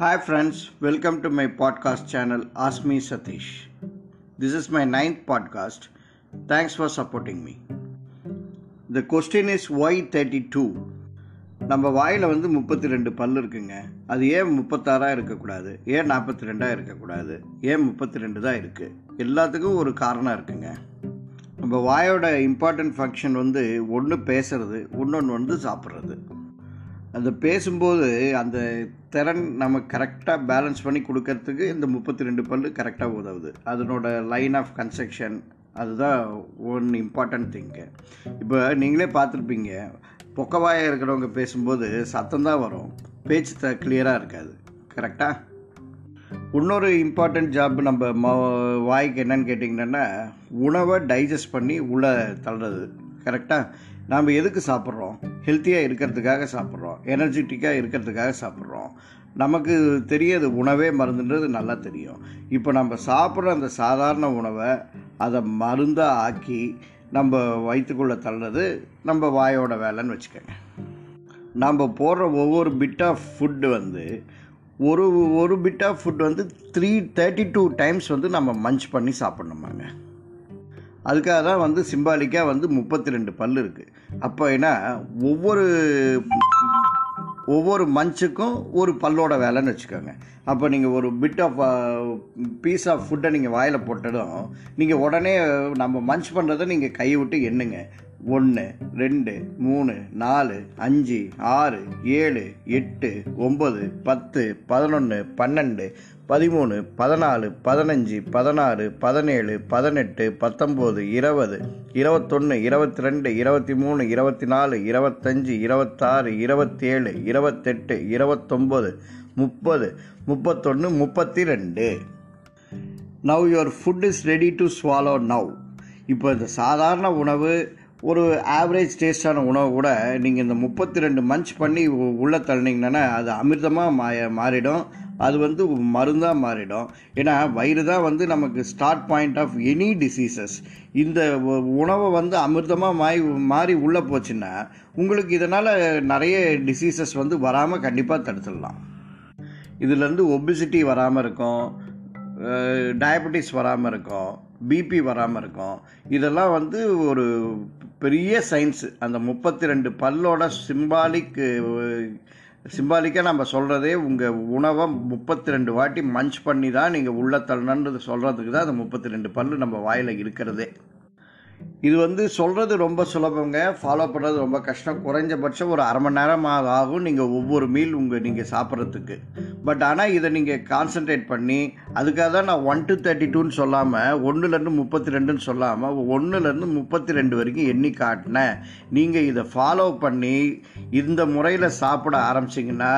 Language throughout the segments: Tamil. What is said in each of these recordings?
Hi, friends. Welcome to my podcast channel, Ask Me Satish. This is my ninth podcast. Thanks for supporting me. The question is why 32? நம்ம வாயில் வந்து முப்பத்தி ரெண்டு பல் இருக்குங்க அது ஏன் முப்பத்தாறாக இருக்கக்கூடாது ஏன் நாற்பத்தி ரெண்டாக இருக்கக்கூடாது ஏன் முப்பத்தி ரெண்டு தான் இருக்குது எல்லாத்துக்கும் ஒரு காரணம் இருக்குங்க நம்ம வாயோட இம்பார்ட்டன்ட் ஃபங்க்ஷன் வந்து ஒன்று பேசுறது இன்னொன்று வந்து சாப்பிட்றது அந்த பேசும்போது அந்த திறன் நம்ம கரெக்டாக பேலன்ஸ் பண்ணி கொடுக்கறதுக்கு இந்த முப்பத்தி ரெண்டு பல்லு கரெக்டாக உதவுது. அதனோட லைன் ஆஃப் கன்ஸ்ட்ரக்ஷன் அதுதான் ஒன் இம்பார்ட்டன்ட் திங்கு இப்போ நீங்களே பார்த்துருப்பீங்க பொக்கவாயாக இருக்கிறவங்க பேசும்போது சத்தம் தான் வரும். பேச்சு த கிளியராக இருக்காது. கரெக்டாக இன்னொரு இம்பார்ட்டண்ட் ஜாப் நம்ம ம வாய்க்கு என்னன்னு கேட்டிங்கன்னா உணவை டைஜஸ்ட் பண்ணி உள்ளே தள்ளுறது. கரெக்டாக நாம் எதுக்கு சாப்பிட்றோம்? ஹெல்த்தியாக இருக்கிறதுக்காக சாப்பிட்றோம். எனர்ஜெட்டிக்காக இருக்கிறதுக்காக சாப்பிட்றோம். நமக்கு தெரியாது உணவே மருந்துன்றது நல்லா தெரியும். இப்போ நம்ம சாப்பிட்ற அந்த சாதாரண உணவை அதை மருந்தாக ஆக்கி நம்ம வயிற்றுக்குள்ளே தள்ளுறது நம்ம வாயோட வேலைன்னு வச்சுக்கோங்க. நம்ம போடுற ஒவ்வொரு பிட் ஆஃப் ஃபுட்டு வந்து ஒரு ஒரு பிட் ஆஃப் ஃபுட் வந்து த்ரீ தேர்ட்டி டூ டைம்ஸ் வந்து நம்ம மஞ்ச் பண்ணி சாப்பிட்ணுமாங்க. அதுக்காக தான் வந்து சிம்பாலிக்காக வந்து முப்பத்தி ரெண்டு பல் இருக்குது அப்போ என்ன ஒவ்வொரு ஒவ்வொரு மஞ்சுக்கும் ஒரு பல்லோட வேலைன்னு வச்சுக்கோங்க. அப்போ நீங்கள் ஒரு பிட் ஆஃப் பீஸ் ஆஃப் ஃபுட்டை நீங்கள் வாயில் போட்டதும் நீங்கள் உடனே நம்ம மஞ்ச் பண்ணுறதை நீங்கள் கை விட்டு எண்ணுங்க. ஒன்று ரெண்டு மூணு நாலு அஞ்சு ஆறு ஏழு எட்டு ஒம்பது பத்து பதினொன்று பன்னெண்டு பதிமூணு பதினாலு பதினஞ்சு பதினாறு பதினேழு பதினெட்டு பத்தொம்போது இருபது இருபத்தொன்று இருபத்தி ரெண்டு இருபத்தி மூணு இருபத்தி நாலு இருபத்தஞ்சி இருபத்தாறு இருபத்தேழு இருபத்தெட்டு இருபத்தொம்போது முப்பது முப்பத்தொன்று முப்பத்தி ரெண்டு now your food is ready to swallow now இப்போ இந்த சாதாரண உணவு ஒரு ஆவரேஜ் டேஸ்டான உணவு கூட நீங்கள் இந்த முப்பத்தி ரெண்டு மஞ்ச் பண்ணி உள்ளே தள்ளினீங்கன்னா அது அமிர்தமாக மா மாறிடும். அது வந்து மருந்தாக மாறிடும். ஏன்னா வயிறு தான் வந்து நமக்கு start point of any diseases இந்த உணவை வந்து அமிர்தமாக மாறி மாறி உள்ளே போச்சுன்னா உங்களுக்கு இதனால் நிறைய டிசீசஸ் வந்து வராமல் கண்டிப்பாக தடுத்துடலாம். இதுலேருந்து ஒபிசிட்டி வராமல் இருக்கும். டயபெட்டிஸ் வராமல் இருக்கும். பிபி வராமல் இருக்கும். இதெல்லாம் வந்து ஒரு பெரிய சயின்ஸு. அந்த முப்பத்தி ரெண்டு பல்லோட சிம்பாலிக் சிம்பாலிக்காக நம்ம சொல்கிறதே உங்கள் உணவை முப்பத்தி ரெண்டு வாட்டி மஞ்ச் பண்ணி தான் நீங்கள் உள்ள தள்ளணுன்றது சொல்கிறதுக்கு தான் அந்த முப்பத்தி ரெண்டு பல்லு நம்ம வாயில் இருக்கிறதே. இது வந்து சொல்கிறது ரொம்ப சுலபங்க. ஃபாலோ பண்ணுறது ரொம்ப கஷ்டம். குறைஞ்சபட்சம் ஒரு அரை மணி நேரம் ஆகும் நீங்கள் ஒவ்வொரு மீல் உங்கள் நீங்கள் சாப்பிட்றதுக்கு. பட் ஆனால் இதை நீங்கள் கான்சென்ட்ரேட் பண்ணி அதுக்காக தான் நான் ஒன் டு தேர்ட்டி டூன்னு சொல்லாமல் ஒன்றுலேருந்து முப்பத்தி ரெண்டுன்னு சொல்லாமல் ஒன்றுலேருந்து முப்பத்தி ரெண்டு வரைக்கும் எண்ணி காட்டினேன். நீங்கள் இதை ஃபாலோ பண்ணி இந்த முறையில் சாப்பிட ஆரம்பிச்சிங்கன்னா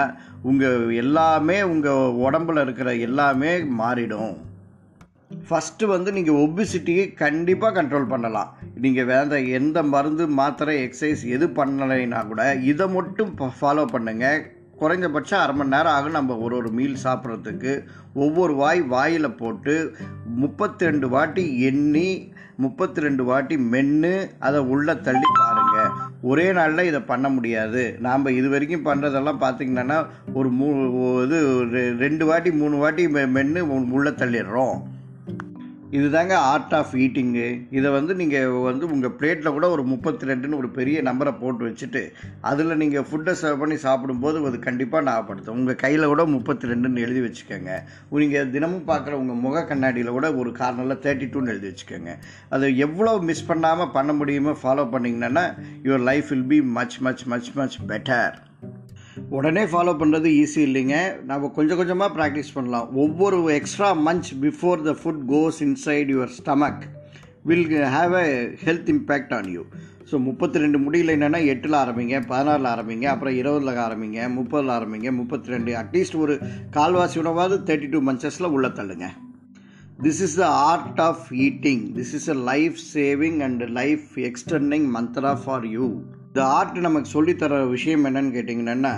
உங்கள் எல்லாமே உங்கள் உடம்புல இருக்கிற எல்லாமே மாறிடும். ஃபஸ்ட்டு வந்து நீங்கள் ஒபிசிட்டியை கண்டிப்பாக கண்ட்ரோல் பண்ணலாம். நீங்கள் வேற எந்த மருந்து மாத்திரை எக்ஸசைஸ் எது பண்ணலைன்னா கூட இதை மட்டும் ஃபாலோ பண்ணுங்கள் குறைஞ்சபட்சம் அரை மணி நேரம் ஆகும் நம்ம ஒரு ஒரு மீல் சாப்பிட்றதுக்கு. ஒவ்வொரு வாய் வாயில் போட்டு முப்பத்தி ரெண்டு வாட்டி எண்ணி முப்பத்தி ரெண்டு வாட்டி மென்று அதை உள்ளே தள்ளி பாருங்க. ஒரே நாளில் இதை பண்ண முடியாது. நாம் இது வரைக்கும் பண்ணுறதெல்லாம் பார்த்திங்கன்னா ஒரு மூ இது ரெ- ரெண்டு வாட்டி மூணு வாட்டி மெ- மென்று உள்ளே தள்ளிடுறோம். இதுதாங்க ஆர்ட் ஆஃப் ஈட்டிங்கு இதை வந்து நீங்கள் வந்து உங்கள் பிளேட்டில் கூட ஒரு முப்பத்தி ரெண்டுன்னு ஒரு பெரிய நம்பரை போட்டு வச்சுட்டு அதில் நீங்கள் ஃபுட்டை சர்வ் பண்ணி சாப்பிடும்போது அது கண்டிப்பாக ஞாபகப்படுத்தும். உங்கள் கையில் கூட முப்பத்தி ரெண்டுன்னு எழுதி வச்சுக்கோங்க. நீங்கள் தினமும் பார்க்குற உங்கள் முக கண்ணாடியில் கூட ஒரு கார்னரில் தேர்ட்டி டூன்னு எழுதி வச்சுக்கோங்க. அதை எவ்வளோ மிஸ் பண்ணாமல் பண்ண முடியுமோ ஃபாலோ பண்ணிங்கன்னா your life will be much much much much better உடனே ஃபாலோ பண்ணுறது ஈஸி இல்லைங்க. நம்ம கொஞ்சம் கொஞ்சமாக ப்ராக்டிஸ் பண்ணலாம். ஒவ்வொரு extra munch before the food goes inside your stomach will have a health impact on you so முப்பத்தி ரெண்டு முடியல என்னென்னா எட்டில் ஆரம்பிங்க பதினாறில் ஆரம்பிங்க அப்புறம் இருபதில் ஆரம்பிங்க முப்பதில் ஆரம்பிங்க முப்பத்தி ரெண்டு அட்லீஸ்ட் ஒரு கால்வாசி உணவாவது தேர்ட்டி டூ மந்த்ஸஸில் உள்ளே தள்ளுங்க. This is the art of eating this is a life saving and life extending mantra for you இந்த ஆர்ட் நமக்கு சொல்லித்தர விஷயம் என்னன்னு கேட்டிங்கன்னா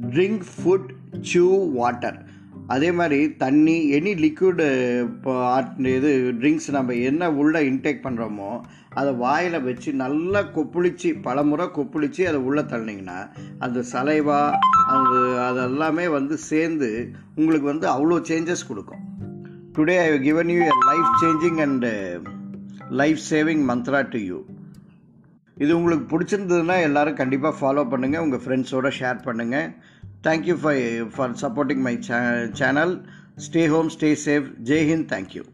ட்ரிங்க் ஃபுட் chew வாட்டர் அதே மாதிரி தண்ணி எனி லிக்விடு இப்போ இது ட்ரிங்க்ஸ் நம்ம என்ன உள்ள இன்டேக் பண்ணுறோமோ அதை வாயில் வச்சு நல்லா கொப்புளிச்சு பலமுறை கொப்புளிச்சு அதை உள்ளே தள்ளினீங்கன்னா அந்த சலைவா அது அதெல்லாமே வந்து சேர்ந்து உங்களுக்கு வந்து அவ்வளோ சேஞ்சஸ் கொடுக்கும். Today I given you a life changing and life saving mantra to you இது உங்களுக்கு பிடிச்சிருந்ததுன்னா எல்லோரும் கண்டிப்பாக ஃபாலோ பண்ணுங்கள் உங்கள் ஃப்ரெண்ட்ஸோட ஷேர் பண்ணுங்கள் thank you for for supporting my channel stay home stay safe Jai Hind thank you